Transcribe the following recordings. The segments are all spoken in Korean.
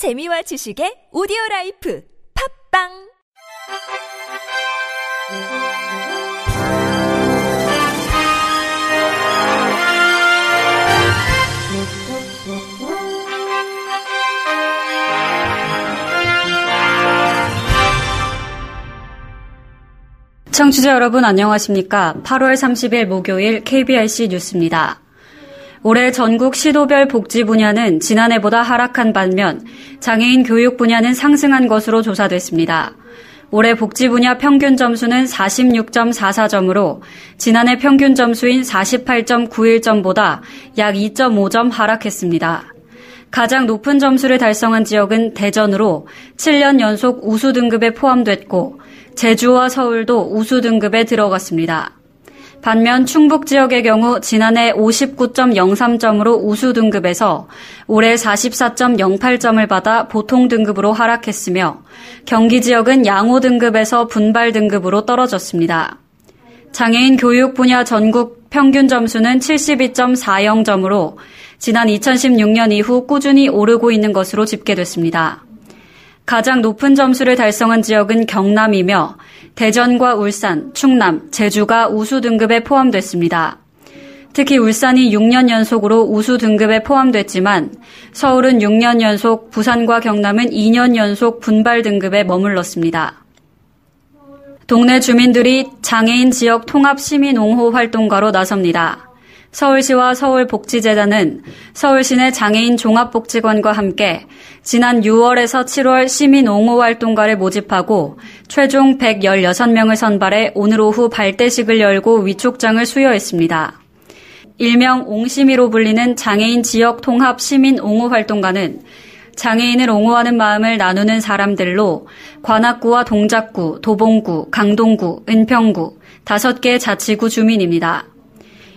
재미와 지식의 오디오 라이프 팝빵 청취자 여러분 안녕하십니까? 8월 30일 목요일 KBRC 뉴스입니다. 올해 전국 시도별 복지 분야는 지난해보다 하락한 반면 장애인 교육 분야는 상승한 것으로 조사됐습니다. 올해 복지 분야 평균 점수는 46.44점으로 지난해 평균 점수인 48.91점보다 약 2.5점 하락했습니다. 가장 높은 점수를 달성한 지역은 대전으로 7년 연속 우수 등급에 포함됐고 제주와 서울도 우수 등급에 들어갔습니다. 반면 충북 지역의 경우 지난해 59.03점으로 우수 등급에서 올해 44.08점을 받아 보통 등급으로 하락했으며 경기 지역은 양호 등급에서 분발 등급으로 떨어졌습니다. 장애인 교육 분야 전국 평균 점수는 72.40점으로 지난 2016년 이후 꾸준히 오르고 있는 것으로 집계됐습니다. 가장 높은 점수를 달성한 지역은 경남이며 대전과 울산, 충남, 제주가 우수 등급에 포함됐습니다. 특히 울산이 6년 연속으로 우수 등급에 포함됐지만 서울은 6년 연속, 부산과 경남은 2년 연속 분발 등급에 머물렀습니다. 동네 주민들이 장애인 지역 통합 시민 옹호 활동가로 나섭니다. 서울시와 서울복지재단은 서울시 내 장애인 종합복지관과 함께 지난 6월에서 7월 시민 옹호 활동가를 모집하고 최종 116명을 선발해 오늘 오후 발대식을 열고 위촉장을 수여했습니다. 일명 옹시미로 불리는 장애인 지역 통합 시민 옹호 활동가는 장애인을 옹호하는 마음을 나누는 사람들로 관악구와 동작구, 도봉구, 강동구, 은평구 다섯 개 자치구 주민입니다.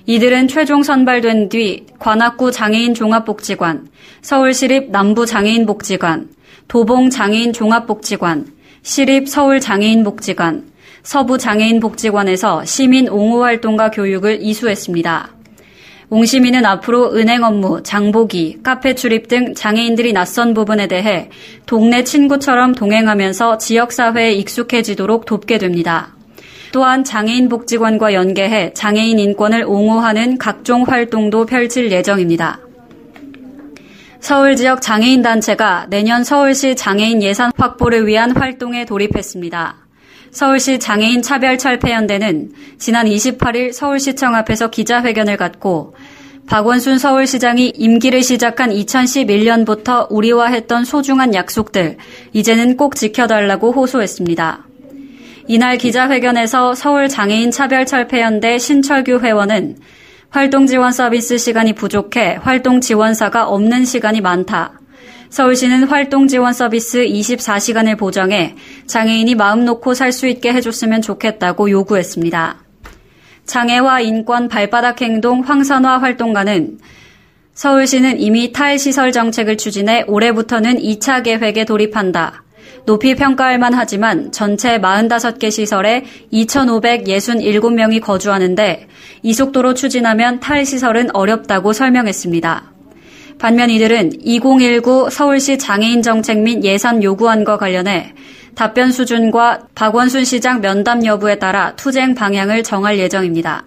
이들은 최종 선발된 뒤 관악구 장애인 종합복지관, 서울시립 남부 장애인복지관, 도봉 장애인 종합복지관, 시립 서울 장애인복지관, 서부 장애인복지관에서 시민 옹호 활동가 교육을 이수했습니다. 옹 시민은 앞으로 은행 업무, 장보기, 카페 출입 등 장애인들이 낯선 부분에 대해 동네 친구처럼 동행하면서 지역사회에 익숙해지도록 돕게 됩니다. 또한 장애인 복지관과 연계해 장애인 인권을 옹호하는 각종 활동도 펼칠 예정입니다. 서울 지역 장애인 단체가 내년 서울시 장애인 예산 확보를 위한 활동에 돌입했습니다. 서울시 장애인 차별 철폐연대는 지난 28일 서울시청 앞에서 기자회견을 갖고 박원순 서울시장이 임기를 시작한 2011년부터 우리와 했던 소중한 약속들 이제는 꼭 지켜달라고 호소했습니다. 이날 기자회견에서 서울장애인 차별철폐연대 신철규 회원은 활동 지원 서비스 시간이 부족해 활동 지원사가 없는 시간이 많다. 서울시는 활동 지원 서비스 24시간을 보장해 장애인이 마음 놓고 살 수 있게 해줬으면 좋겠다고 요구했습니다. 장애와 인권 발바닥 행동 황선화 활동가는 서울시는 이미 탈시설 정책을 추진해 올해부터는 2차 계획에 돌입한다. 높이 평가할 만하지만 전체 45개 시설에 2,567명이 거주하는데 이 속도로 추진하면 탈 시설은 어렵다고 설명했습니다. 반면 이들은 2019 서울시 장애인 정책 및 예산 요구안과 관련해 답변 수준과 박원순 시장 면담 여부에 따라 투쟁 방향을 정할 예정입니다.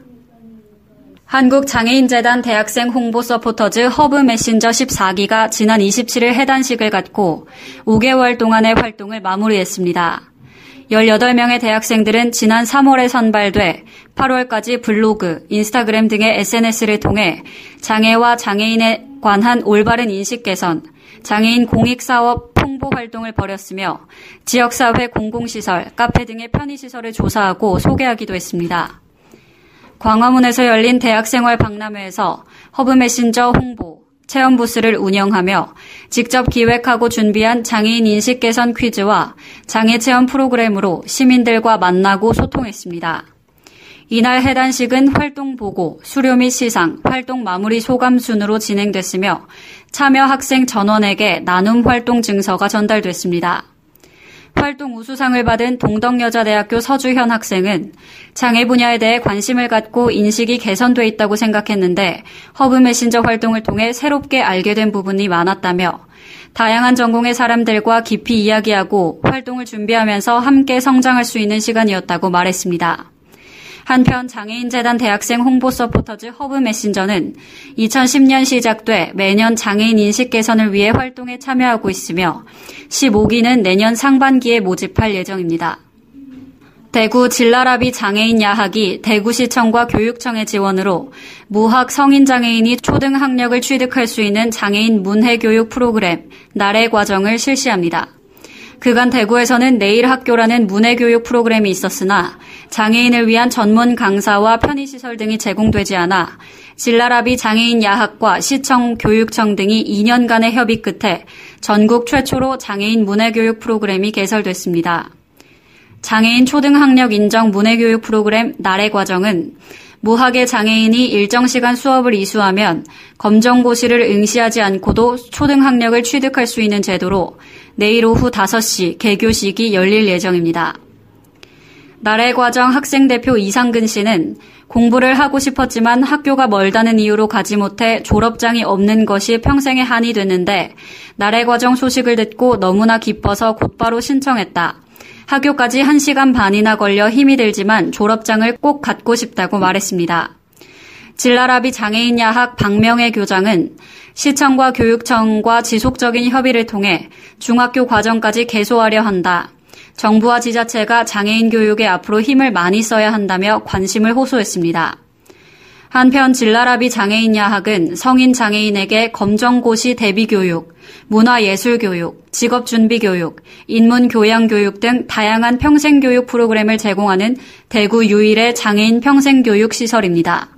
한국장애인재단 대학생 홍보 서포터즈 허브 메신저 14기가 지난 27일 해단식을 갖고 5개월 동안의 활동을 마무리했습니다. 18명의 대학생들은 지난 3월에 선발돼 8월까지 블로그, 인스타그램 등의 SNS를 통해 장애와 장애인에 관한 올바른 인식 개선, 장애인 공익사업 홍보 활동을 벌였으며 지역사회 공공시설, 카페 등의 편의시설을 조사하고 소개하기도 했습니다. 광화문에서 열린 대학생활 박람회에서 허브 메신저 홍보, 체험 부스를 운영하며 직접 기획하고 준비한 장애인 인식 개선 퀴즈와 장애 체험 프로그램으로 시민들과 만나고 소통했습니다. 이날 해단식은 활동 보고, 수료 및 시상, 활동 마무리 소감 순으로 진행됐으며 참여 학생 전원에게 나눔 활동 증서가 전달됐습니다. 활동 우수상을 받은 동덕여자대학교 서주현 학생은 장애 분야에 대해 관심을 갖고 인식이 개선돼 있다고 생각했는데 허브 메신저 활동을 통해 새롭게 알게 된 부분이 많았다며 다양한 전공의 사람들과 깊이 이야기하고 활동을 준비하면서 함께 성장할 수 있는 시간이었다고 말했습니다. 한편 장애인재단 대학생 홍보 서포터즈 허브 메신저는 2010년 시작돼 매년 장애인 인식 개선을 위해 활동에 참여하고 있으며 15기는 내년 상반기에 모집할 예정입니다. 대구 질라라비 장애인 야학이 대구시청과 교육청의 지원으로 무학 성인 장애인이 초등 학력을 취득할 수 있는 장애인 문해 교육 프로그램 나래 과정을 실시합니다. 그간 대구에서는 내일 학교라는 문해교육 프로그램이 있었으나 장애인을 위한 전문 강사와 편의시설 등이 제공되지 않아 진라라비 장애인 야학과 시청 교육청 등이 2년간의 협의 끝에 전국 최초로 장애인 문해교육 프로그램이 개설됐습니다. 장애인 초등학력 인정 문해교육 프로그램 나래 과정은 무학의 장애인이 일정 시간 수업을 이수하면 검정고시를 응시하지 않고도 초등학력을 취득할 수 있는 제도로 내일 오후 5시 개교식이 열릴 예정입니다. 나래 과정 학생 대표 이상근 씨는 공부를 하고 싶었지만 학교가 멀다는 이유로 가지 못해 졸업장이 없는 것이 평생의 한이 됐는데 나래 과정 소식을 듣고 너무나 기뻐서 곧바로 신청했다. 학교까지 1시간 반이나 걸려 힘이 들지만 졸업장을 꼭 갖고 싶다고 말했습니다. 진라라비 장애인 야학 박명애 교장은 시청과 교육청과 지속적인 협의를 통해 중학교 과정까지 개소하려 한다. 정부와 지자체가 장애인 교육에 앞으로 힘을 많이 써야 한다며 관심을 호소했습니다. 한편 진라라비 장애인 야학은 성인 장애인에게 검정고시 대비교육, 문화예술교육, 직업준비교육, 인문교양교육 등 다양한 평생교육 프로그램을 제공하는 대구 유일의 장애인 평생교육 시설입니다.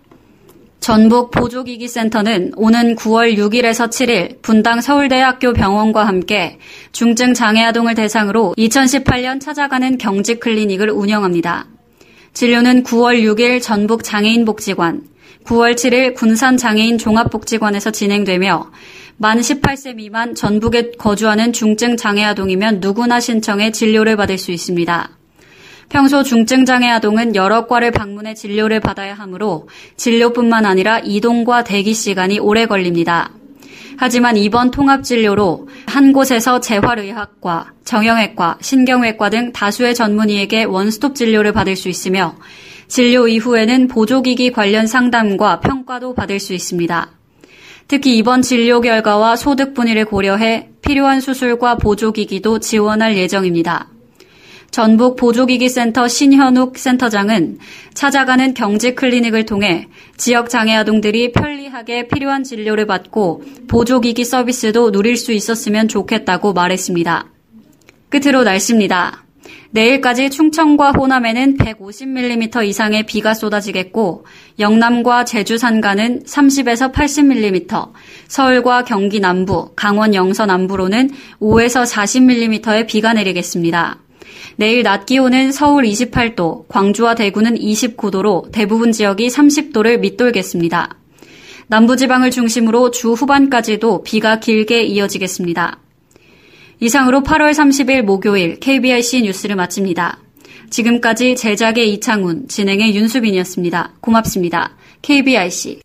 전북 보조기기센터는 오는 9월 6일에서 7일 분당 서울대학교 병원과 함께 중증 장애 아동을 대상으로 2018년 찾아가는 경직 클리닉을 운영합니다. 진료는 9월 6일 전북 장애인복지관, 9월 7일 군산 장애인 종합복지관에서 진행되며 만 18세 미만 전북에 거주하는 중증 장애 아동이면 누구나 신청해 진료를 받을 수 있습니다. 평소 중증 장애 아동은 여러 과를 방문해 진료를 받아야 하므로 진료뿐만 아니라 이동과 대기 시간이 오래 걸립니다. 하지만 이번 통합진료로 한 곳에서 재활의학과, 정형외과, 신경외과 등 다수의 전문의에게 원스톱 진료를 받을 수 있으며 진료 이후에는 보조기기 관련 상담과 평가도 받을 수 있습니다. 특히 이번 진료 결과와 소득 분위를 고려해 필요한 수술과 보조기기도 지원할 예정입니다. 전북 보조기기센터 신현욱 센터장은 찾아가는 경직 클리닉을 통해 지역 장애 아동들이 편리하게 필요한 진료를 받고 보조기기 서비스도 누릴 수 있었으면 좋겠다고 말했습니다. 끝으로 날씨입니다. 내일까지 충청과 호남에는 150mm 이상의 비가 쏟아지겠고 영남과 제주 산간은 30에서 80mm, 서울과 경기 남부, 강원 영서 남부로는 5에서 40mm의 비가 내리겠습니다. 내일 낮 기온은 서울 28도, 광주와 대구는 29도로 대부분 지역이 30도를 밑돌겠습니다. 남부지방을 중심으로 주 후반까지도 비가 길게 이어지겠습니다. 이상으로 8월 30일 목요일 KBIC 뉴스를 마칩니다. 지금까지 제작의 이창훈, 진행의 윤수빈이었습니다. 고맙습니다. KBIC.